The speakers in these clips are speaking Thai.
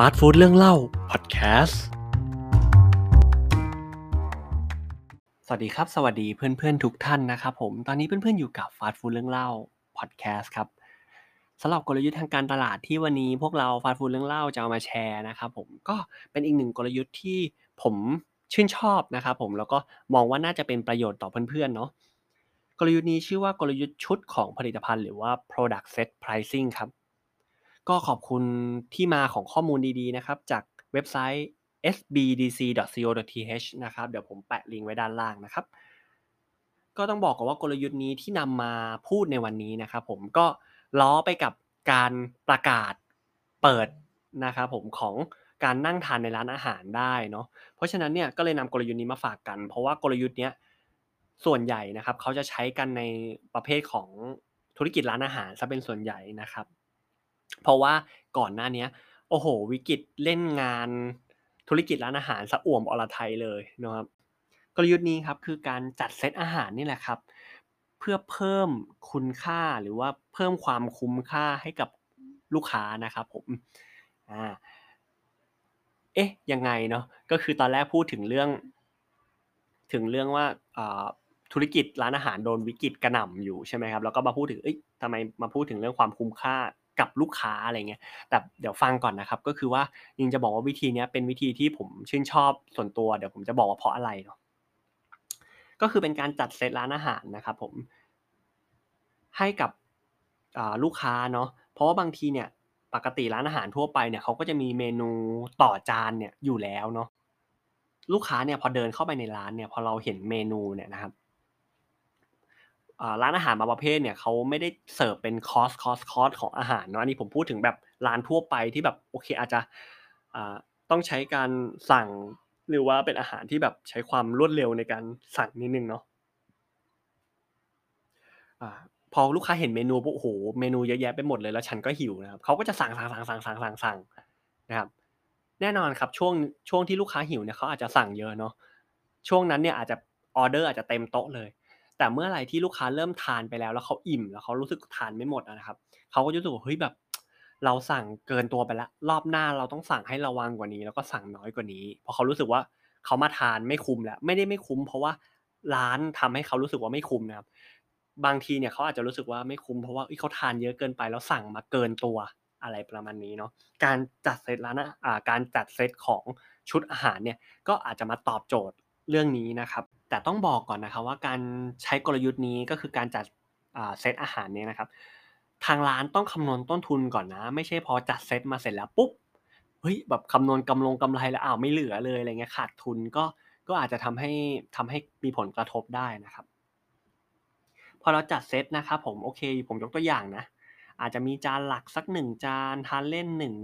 ฟาสต์ฟู้ดเรื่องเล่าพอดแคสต์ สวัสดีครับ สวัสดีเพื่อนๆทุกท่านนะครับผม ตอนนี้เพื่อนๆอยู่กับฟาสต์ฟู้ดเรื่องเล่าพอดแคสต์ครับสำหรับกลยุทธ์ทางการตลาดที่วันนี้พวกเราฟาสต์ฟู้ดเรื่องเล่าจะเอามาแชร์นะครับผม ก็เป็นอีกหนึ่งกลยุทธ์ที่ผมชื่นชอบนะครับผม แล้วก็มองว่าน่าจะเป็นประโยชน์ต่อเพื่อนๆเนาะ กลยุทธ์นี้ชื่อว่ากลยุทธ์ชุดของผลิตภัณฑ์ หรือว่า product set pricing ครับ ก็ขอบคุณที่มาของข้อมูลดีๆนะครับ จากเว็บไซต์ sbdc.co.th นะครับเดี๋ยวผมแปะลิงก์ไว้ด้านล่างนะครับ ก็ต้องบอกก่อนว่ากลยุทธ์นี้ที่นำมาพูดในวันนี้นะครับ ผมก็ล้อไปกับการประกาศเปิดนะครับผมของการนั่งทานในร้านอาหารได้เนาะเพราะฉะนั้นเนี่ยก็เลยนำกลยุทธ์นี้มาฝากกัน เพราะว่ากลยุทธ์เนี้ยส่วนใหญ่นะครับเขาจะใช้กันในประเภทของธุรกิจร้านอาหารซะเป็นส่วนใหญ่นะครับ เพราะว่าก่อนหน้านี้โอ้โห วิกฤตเล่นงานธุรกิจร้านอาหารสะอ่วมอรไทยเลยนะครับกลยุทธ์นี้ครับคือการจัดเซตอาหารนี่แหละครับ เพื่อเพิ่มคุณค่าหรือว่าเพิ่มความคุ้มค่าให้กับลูกค้านะครับผมอ่าเอ๊ะยังไงเนาะก็คือตอนแรกพูดถึงเรื่อง ถึงเรื่องว่าธุรกิจร้านอาหารโดนวิกฤตกระหน่ำอยู่ใช่ไหมครับแล้วก็มาพูดถึงเอ้ยทำไมมาพูดถึงเรื่องความคุ้มค่า กับลูกค้าอะไรเงี้ยแต่เดี๋ยวฟังก่อนนะครับ ก็คือว่ายิงจะบอกว่าวิธีนี้เป็นวิธีที่ผมชื่นชอบส่วนตัวเดี๋ยวผมจะบอกว่าเพราะอะไรเนาะก็คือเป็นการจัดเซตร้านอาหารนะครับผมให้กับลูกค้าเนาะเพราะว่าบางทีเนี่ยปกติร้านอาหารทั่วไปเนี่ยเขาก็จะมีเมนูต่อจานเนี่ยอยู่แล้วเนาะลูกค้าเนี่ยพอเดินเข้าไปในร้านเนี่ยพอเราเห็นเมนูเนี่ยนะครับ ร้านอาหารบางประเภทเนี่ยเขาไม่ได้เสิร์ฟเป็น course course course ของอาหารเนาะอันนี้ผมพูดถึงแบบร้านทั่วไปที่แบบโอเคอาจจะต้องใช้การสั่งหรือว่าเป็นอาหารที่แบบใช้ความรวดเร็วในการสั่งนิดนึงเนาะพอลูกค้าเห็นเมนูปุ๊บโอ้โหเมนูเยอะแยะไปหมดเลยแล้วฉันก็หิวนะครับเขาก็จะสั่งสั่งสั่งสั่งสั่งสั่งสั่งนะครับ แน่นอนครับช่วงช่วงที่ลูกค้าหิวเนี่ยเขาอาจจะสั่งเยอะเนาะช่วงนั้นเนี่ยอาจจะออเดอร์อาจจะเต็มโต๊ะเลย แต่เมื่อไหร่ที่ลูกค้าเริ่มทานไปแล้ว แล้วเขาอิ่มแล้วเขารู้สึกทานไม่หมดนะครับเขาก็จะรู้สึกว่าเฮ้ยแบบ เราสั่งเกินตัวไปแล้วรอบหน้าเราต้องสั่งให้ระวังกว่านี้ แล้วก็สั่งน้อยกว่านี้เพราะเขารู้สึกว่าเขามาทานไม่คุ้มแล้วไม่ได้ไม่คุ้ม เพราะว่าร้านทำให้เขารู้สึกว่าไม่คุ้มนะครับ บางทีเนี่ยเขาอาจจะรู้สึกว่าไม่คุ้มเพราะว่าเขาทานเยอะเกินไปแล้วสั่งมาเกินตัวอะไรประมาณนี้เนาะการจัดเซตร้านอ่าการจัดเซตของชุดอาหารเนี่ยก็อาจจะมาตอบโจทย์ เรื่องนี้นะครับ แต่ต้องบอกก่อนนะครับว่าการใช้กลยุทธ์นี้ก็คือการจัดเซตอาหารเนี่ยนะครับ ทางร้านต้องคำนวณต้นทุนก่อนนะ ไม่ใช่พอจัดเซตมาเสร็จแล้วปุ๊บเฮ้ยแบบคำนวณกำลงกำไรแล้วอ้าวไม่เหลือเลยอะไรเงี้ยขาดทุนก็ก็อาจจะทำให้ทำให้มีผลกระทบได้นะครับพอเราจัดเซตนะครับผมโอเค ผมยกตัวอย่างนะอาจจะมีจานหลักสักหนึ่งจานทานเล่นหนึ่ง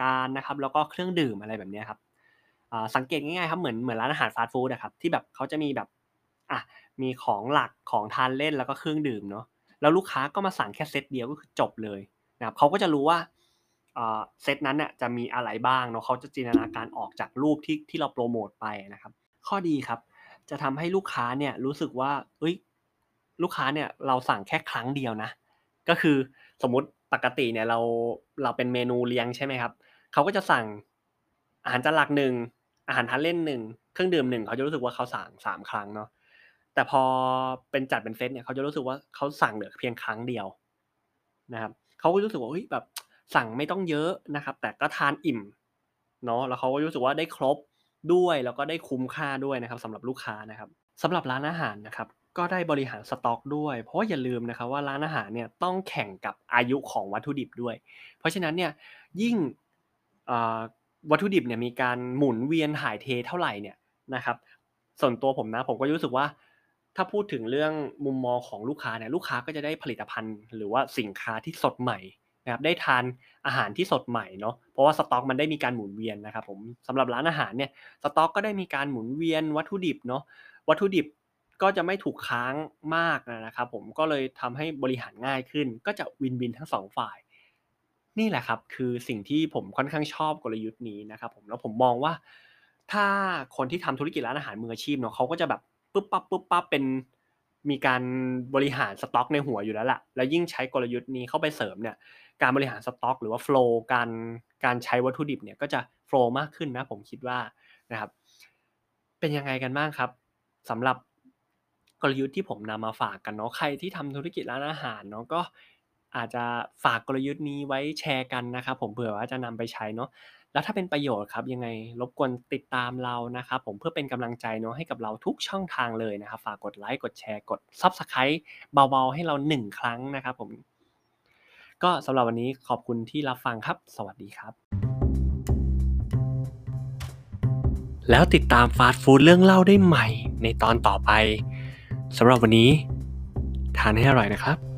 จานนะครับ แล้วก็เครื่องดื่มอะไรแบบนี้ครับ สังเกตง่ายๆครับเหมือนเหมือนร้านอาหารฟาสต์ฟู้ดนะครับที่แบบเขาจะมีแบบอะมีของหลักของทานเล่นแล้วก็เครื่องดื่มเนาะแล้วลูกค้าก็มาสั่งแค่เซตเดียวก็คือจบเลยนะครับเขาก็จะรู้ว่าเซตนั้นเนี่ยจะมีอะไรบ้างเนาะเขาจะจินตนาการออกจากรูปที่ที่เราโปรโมทไปนะครับ ข้อดีครับ จะทำให้ลูกค้าเนี่ยรู้สึกว่าเอ้ยลูกค้าเนี่ยเราสั่งแค่ครั้งเดียวนะ ก็คือสมมติปกติเนี่ยเราเราเป็นเมนูเลี้ยงใช่ไหมครับเขาก็จะสั่งอาหารจานหลักหนึ่ง อาหารทานเล่นหนึ่งเครื่องดื่มหนึ่งเขาจะรู้สึกว่าเขาสั่งสามครั้งเนาะแต่พอเป็นจัดเป็นเซตเนี่ยเขาจะรู้สึกว่าเขาสั่งเหลือเพียงครั้งเดียวนะครับเขาก็รู้สึกว่าเฮ้ยแบบสั่งไม่ต้องเยอะนะครับ แต่ก็ทานอิ่มเนาะแล้วเขาก็รู้สึกว่าได้ครบด้วยแล้วก็ได้คุ้มค่าด้วยนะครับสำหรับลูกค้านะครับสำหรับร้านอาหารนะครับ ก็ได้บริหารสต็อก ด้วย เพราะอย่าลืมนะครับว่าร้านอาหารเนี่ยต้องแข่งกับอายุของวัตถุดิบด้วย เพราะฉะนั้นเนี่ยยิ่ง วัตถุดิบเนี่ยมีการหมุนเวียนถ่ายเทเท่าไหร่เนี่ยนะครับส่วนตัวผมนะผมก็รู้สึกว่า ถ้าพูดถึงเรื่องมุมมองของลูกค้าเนี่ยลูกค้าก็จะได้ผลิตภัณฑ์ หรือว่าสินค้าที่สดใหม่นะครับได้ทานอาหารที่สดใหม่เนาะเพราะว่าสต็อกมันได้มีการหมุนเวียนนะครับผมสำหรับร้านอาหารเนี่ยสต็อกก็ได้มีการหมุนเวียนวัตถุดิบเนาะวัตถุดิบก็จะไม่ถูกค้างมากนะครับผมก็เลยทำให้บริหารง่ายขึ้น ก็จะวินวินทั้งสองฝ่าย นี่แหละครับคือสิ่งที่ผมค่อนข้างชอบกลยุทธ์นี้นะครับผมแล้วผมมองว่า ถ้าคนที่ทำธุรกิจร้านอาหารมืออาชีพเนาะเขาก็จะแบบปุ๊บปั๊บปุ๊บปั๊บเป็นมีการบริหารสต็อกในหัวอยู่แล้วล่ะ แล้วยิ่งใช้กลยุทธ์นี้เข้าไปเสริมเนี่ย การบริหารสต็อก หรือว่าโฟล์การการใช้วัตถุดิบเนี่ยก็จะโฟล์มากขึ้นนะผมคิดว่านะครับ เป็นยังไงกันบ้างครับสำหรับกลยุทธ์ที่ผมนำมาฝากกันเนาะใครที่ทำธุรกิจร้านอาหารเนาะก็ อาจจะฝากกลยุทธ์นี้ไว้แชร์กันนะครับผมเผื่อว่าจะนำไปใช้เนาะแล้วถ้าเป็นประโยชน์ครับยังไงรบกวนติดตามเรานะครับผมเพื่อเป็นกำลังใจเนาะให้กับเราทุกช่องทางเลยนะครับ ฝากกดไลค์กดแชร์กด Subscribe เบาๆ ให้เราหนึ่งครั้งนะครับผมก็สำหรับวันนี้ขอบคุณที่รับฟังครับ สวัสดีครับ แล้วติดตามฟาสต์ฟู้ดเรื่องเล่าได้ใหม่ในตอนต่อไปสำหรับวันนี้ ทานให้อร่อยนะครับ